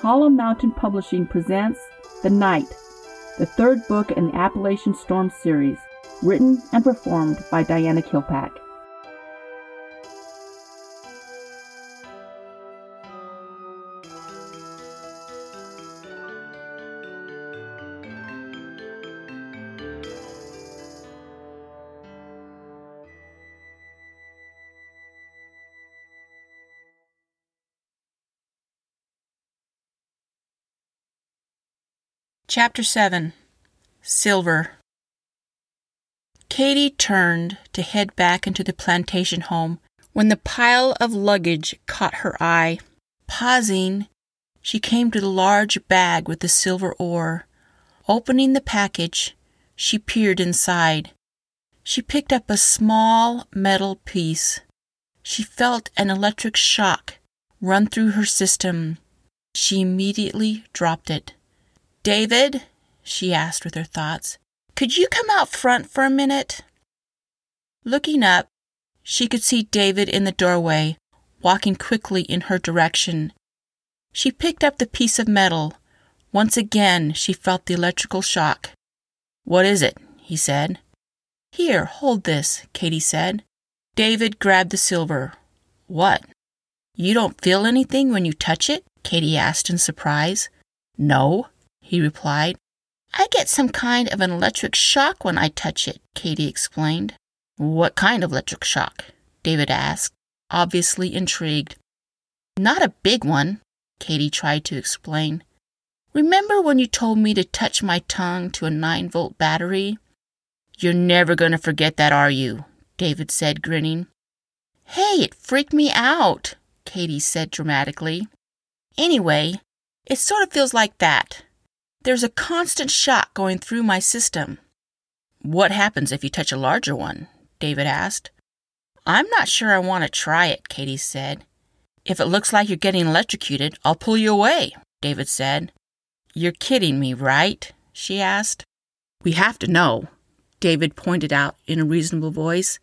Hollow Mountain Publishing presents The Knight, the third book in the Appalachian Storm series, written and performed by Diana Kilpack. Chapter 7 Silver Katie turned to head back into the plantation home when the pile of luggage caught her eye. Pausing, she came to the large bag with the silver ore. Opening the package, she peered inside. She picked up a small metal piece. She felt an electric shock run through her system. She immediately dropped it. David, she asked with her thoughts, could you come out front for a minute? Looking up, she could see David in the doorway, walking quickly in her direction. She picked up the piece of metal. Once again, she felt the electrical shock. What is it? he said. Here, hold this, Katie said. David grabbed the silver. What? You don't feel anything when you touch it? Katie asked in surprise. No, he replied. I get some kind of an electric shock when I touch it, Katie explained. What kind of electric shock? David asked, obviously intrigued. Not a big one, Katie tried to explain. Remember when you told me to touch my tongue to a 9 volt battery? You're never going to forget that, are you? David said, grinning. Hey, it freaked me out, Katie said dramatically. Anyway, it sort of feels like that. There's a constant shock going through my system. What happens if you touch a larger one? David asked. I'm not sure I want to try it, Katie said. If it looks like you're getting electrocuted, I'll pull you away, David said. You're kidding me, right? she asked. We have to know, David pointed out in a reasonable voice.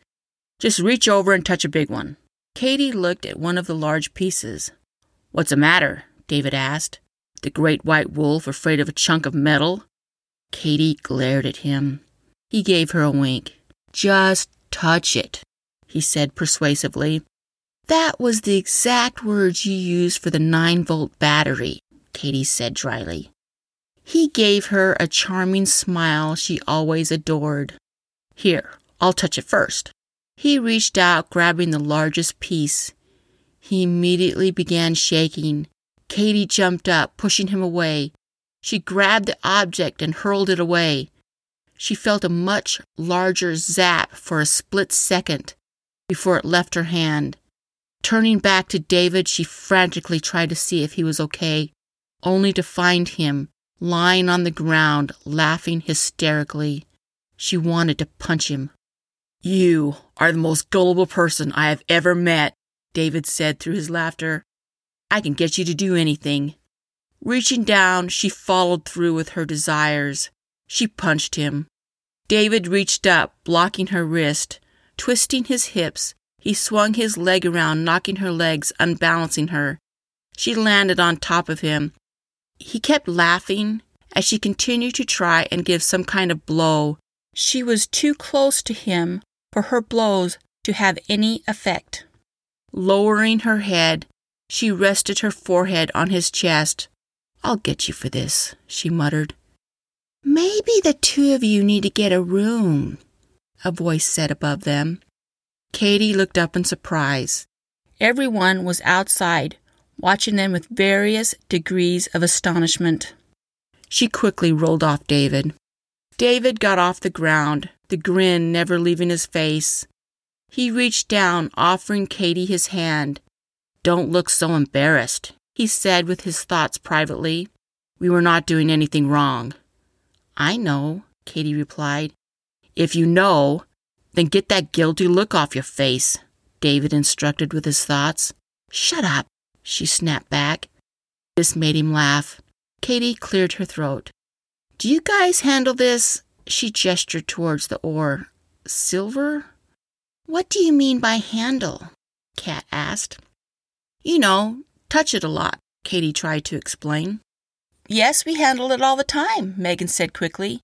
Just reach over and touch a big one. Katie looked at one of the large pieces. What's the matter? David asked. The great white wolf afraid of a chunk of metal? Katie glared at him. He gave her a wink. Just touch it, he said persuasively. That was the exact words you used for the 9 volt battery, Katie said dryly. He gave her a charming smile she always adored. Here, I'll touch it first. He reached out, grabbing the largest piece. He immediately began shaking. Katie jumped up, pushing him away. She grabbed the object and hurled it away. She felt a much larger zap for a split second before it left her hand. Turning back to David, she frantically tried to see if he was okay, only to find him lying on the ground, laughing hysterically. She wanted to punch him. You are the most gullible person I have ever met, David said through his laughter. I can get you to do anything. Reaching down, she followed through with her desires. She punched him. David reached up, blocking her wrist. Twisting his hips, he swung his leg around, knocking her legs, unbalancing her. She landed on top of him. He kept laughing as she continued to try and give some kind of blow. She was too close to him for her blows to have any effect. Lowering her head, she rested her forehead on his chest. I'll get you for this, she muttered. Maybe the two of you need to get a room, a voice said above them. Katie looked up in surprise. Everyone was outside, watching them with various degrees of astonishment. She quickly rolled off David. David got off the ground, the grin never leaving his face. He reached down, offering Katie his hand. Don't look so embarrassed, he said with his thoughts privately. We were not doing anything wrong. I know, Katie replied. If you know, then get that guilty look off your face, David instructed with his thoughts. Shut up, she snapped back. This made him laugh. Katie cleared her throat. Do you guys handle this? She gestured towards the ore. Silver? What do you mean by handle? Kat asked. You know, touch it a lot, Katie tried to explain. Yes, we handle it all the time, Megan said quickly.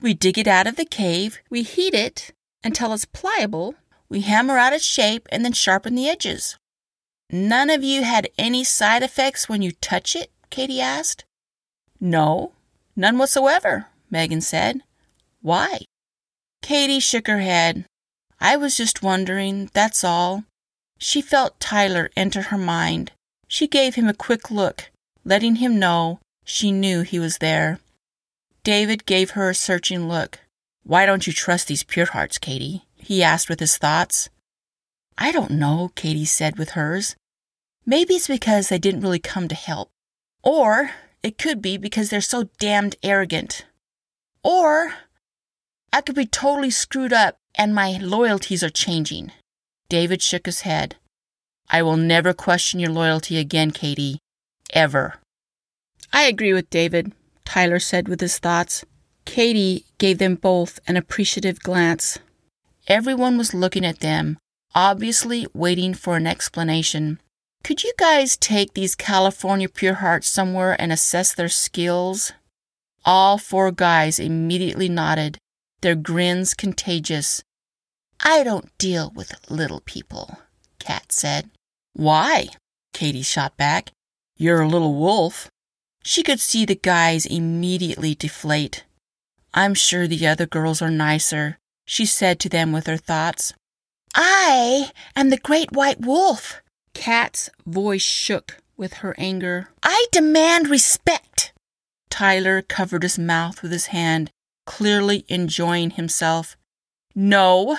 We dig it out of the cave, we heat it until it's pliable, we hammer out its shape, and then sharpen the edges. None of you had any side effects when you touch it? Katie asked. No, none whatsoever, Megan said. Why? Katie shook her head. I was just wondering, that's all. She felt Tyler enter her mind. She gave him a quick look, letting him know she knew he was there. David gave her a searching look. Why don't you trust these pure hearts, Katie? he asked with his thoughts. I don't know, Katie said with hers. Maybe it's because they didn't really come to help. Or it could be because they're so damned arrogant. Or I could be totally screwed up and my loyalties are changing. David shook his head. I will never question your loyalty again, Katie. Ever. I agree with David, Tyler said with his thoughts. Katie gave them both an appreciative glance. Everyone was looking at them, obviously waiting for an explanation. Could you guys take these California Pure Hearts somewhere and assess their skills? All four guys immediately nodded, their grins contagious. I don't deal with little people, Kat said. Why? Katie shot back. You're a little wolf. She could see the guys immediately deflate. I'm sure the other girls are nicer, she said to them with her thoughts. I am the great white wolf. Kat's voice shook with her anger. I demand respect. Tyler covered his mouth with his hand, clearly enjoying himself. No,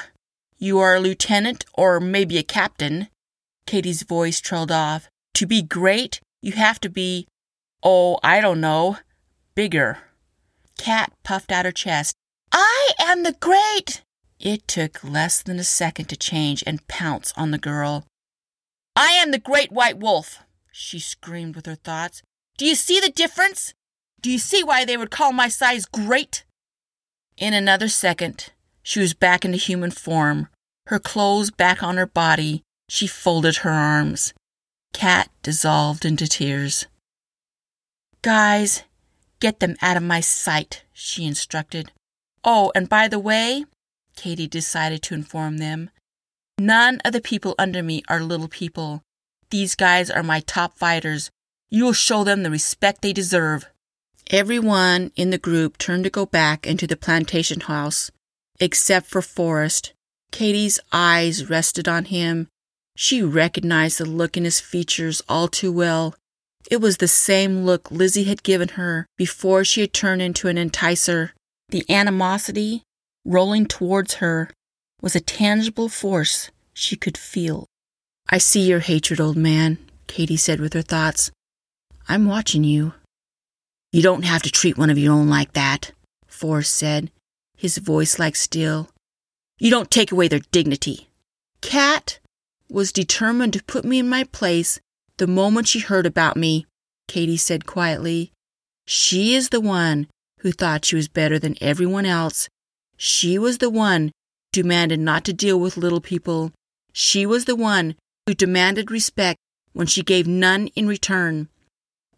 you are a lieutenant or maybe a captain. Katie's voice trailed off. To be great, you have to be, oh, I don't know, bigger. Kat puffed out her chest. I am the great! It took less than a second to change and pounce on the girl. I am the great white wolf, she screamed with her thoughts. Do you see the difference? Do you see why they would call my size great? In another second, she was back into human form, her clothes back on her body. She folded her arms. Kat dissolved into tears. Guys, get them out of my sight, she instructed. Oh, and by the way, Katie decided to inform them, none of the people under me are little people. These guys are my top fighters. You will show them the respect they deserve. Everyone in the group turned to go back into the plantation house, except for Forrest. Katie's eyes rested on him. She recognized the look in his features all too well. It was the same look Lizzie had given her before she had turned into an enticer. The animosity rolling towards her was a tangible force she could feel. I see your hatred, old man, Katie said with her thoughts. I'm watching you. You don't have to treat one of your own like that, Forrest said, his voice like steel. You don't take away their dignity. Kat was determined to put me in my place the moment she heard about me, Katie said quietly. She is the one who thought she was better than everyone else. She was the one who demanded not to deal with little people. She was the one who demanded respect when she gave none in return.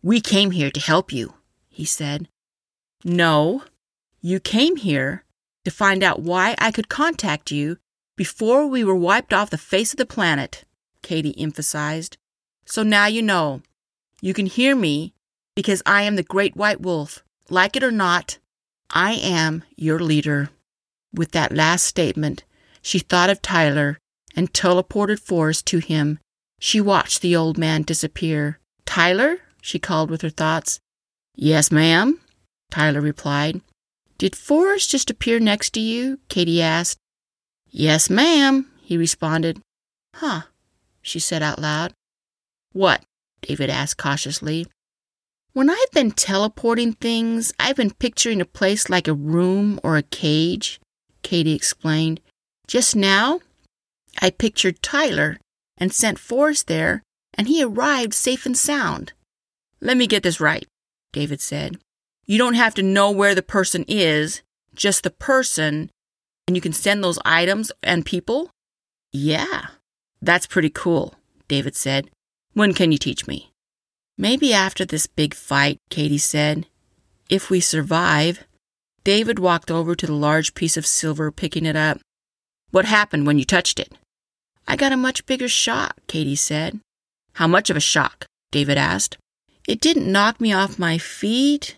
We came here to help you, he said. No, you came here to find out why I could contact you before we were wiped off the face of the planet, Katie emphasized. So now you know. You can hear me because I am the great white wolf. Like it or not, I am your leader. With that last statement, she thought of Tyler and teleported Forrest to him. She watched the old man disappear. Tyler? she called with her thoughts. Yes, ma'am, Tyler replied. Did Forrest just appear next to you? Katie asked. Yes, ma'am, he responded. Huh, she said out loud. What? David asked cautiously. When I've been teleporting things, I've been picturing a place like a room or a cage, Katie explained. Just now, I pictured Tyler and sent Forrest there, and he arrived safe and sound. Let me get this right, David said. You don't have to know where the person is, just the person, and you can send those items and people? Yeah, that's pretty cool, David said. When can you teach me? Maybe after this big fight, Katie said. If we survive. David walked over to the large piece of silver, picking it up. What happened when you touched it? I got a much bigger shock, Katie said. How much of a shock? David asked. It didn't knock me off my feet,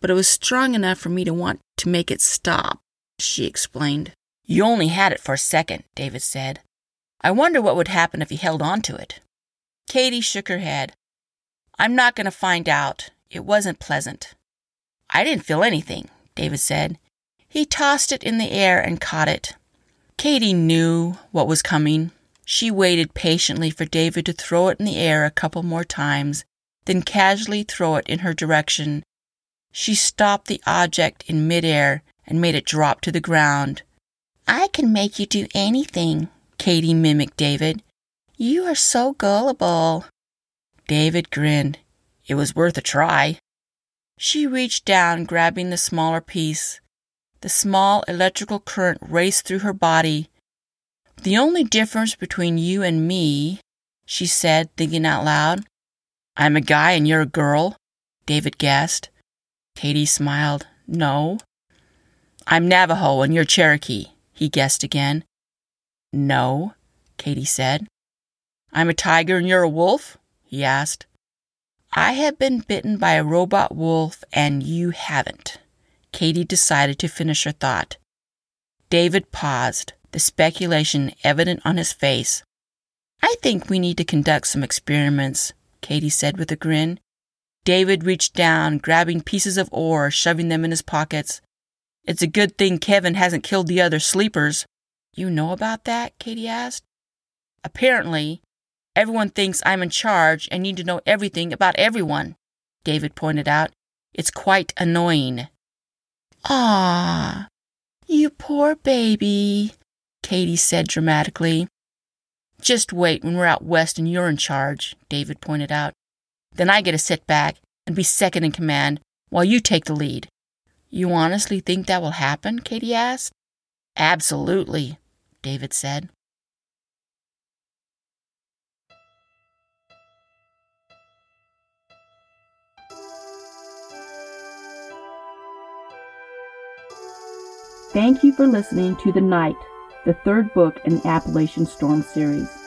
but it was strong enough for me to want to make it stop, she explained. You only had it for a second, David said. I wonder what would happen if you held on to it. Katie shook her head. I'm not going to find out. It wasn't pleasant. I didn't feel anything, David said. He tossed it in the air and caught it. Katie knew what was coming. She waited patiently for David to throw it in the air a couple more times, then casually throw it in her direction. She stopped the object in midair and made it drop to the ground. I can make you do anything, Katie mimicked David. You are so gullible. David grinned. It was worth a try. She reached down, grabbing the smaller piece. The small electrical current raced through her body. The only difference between you and me, she said, thinking out loud. I'm a guy and you're a girl, David guessed. Katie smiled. No. I'm Navajo and you're Cherokee, he guessed again. No, Katie said. I'm a tiger and you're a wolf? he asked. I have been bitten by a robot wolf and you haven't. Katie decided to finish her thought. David paused, the speculation evident on his face. I think we need to conduct some experiments, Katie said with a grin. David reached down, grabbing pieces of ore, shoving them in his pockets. It's a good thing Kevin hasn't killed the other sleepers. You know about that? Katie asked. Apparently, everyone thinks I'm in charge and need to know everything about everyone, David pointed out. It's quite annoying. Ah, you poor baby, Katie said dramatically. Just wait when we're out west and you're in charge, David pointed out. Then I get to sit back and be second in command while you take the lead. You honestly think that will happen? Katie asked. Absolutely, David said. Thank you for listening to The Knight, the third book in the Appalachian Storm series.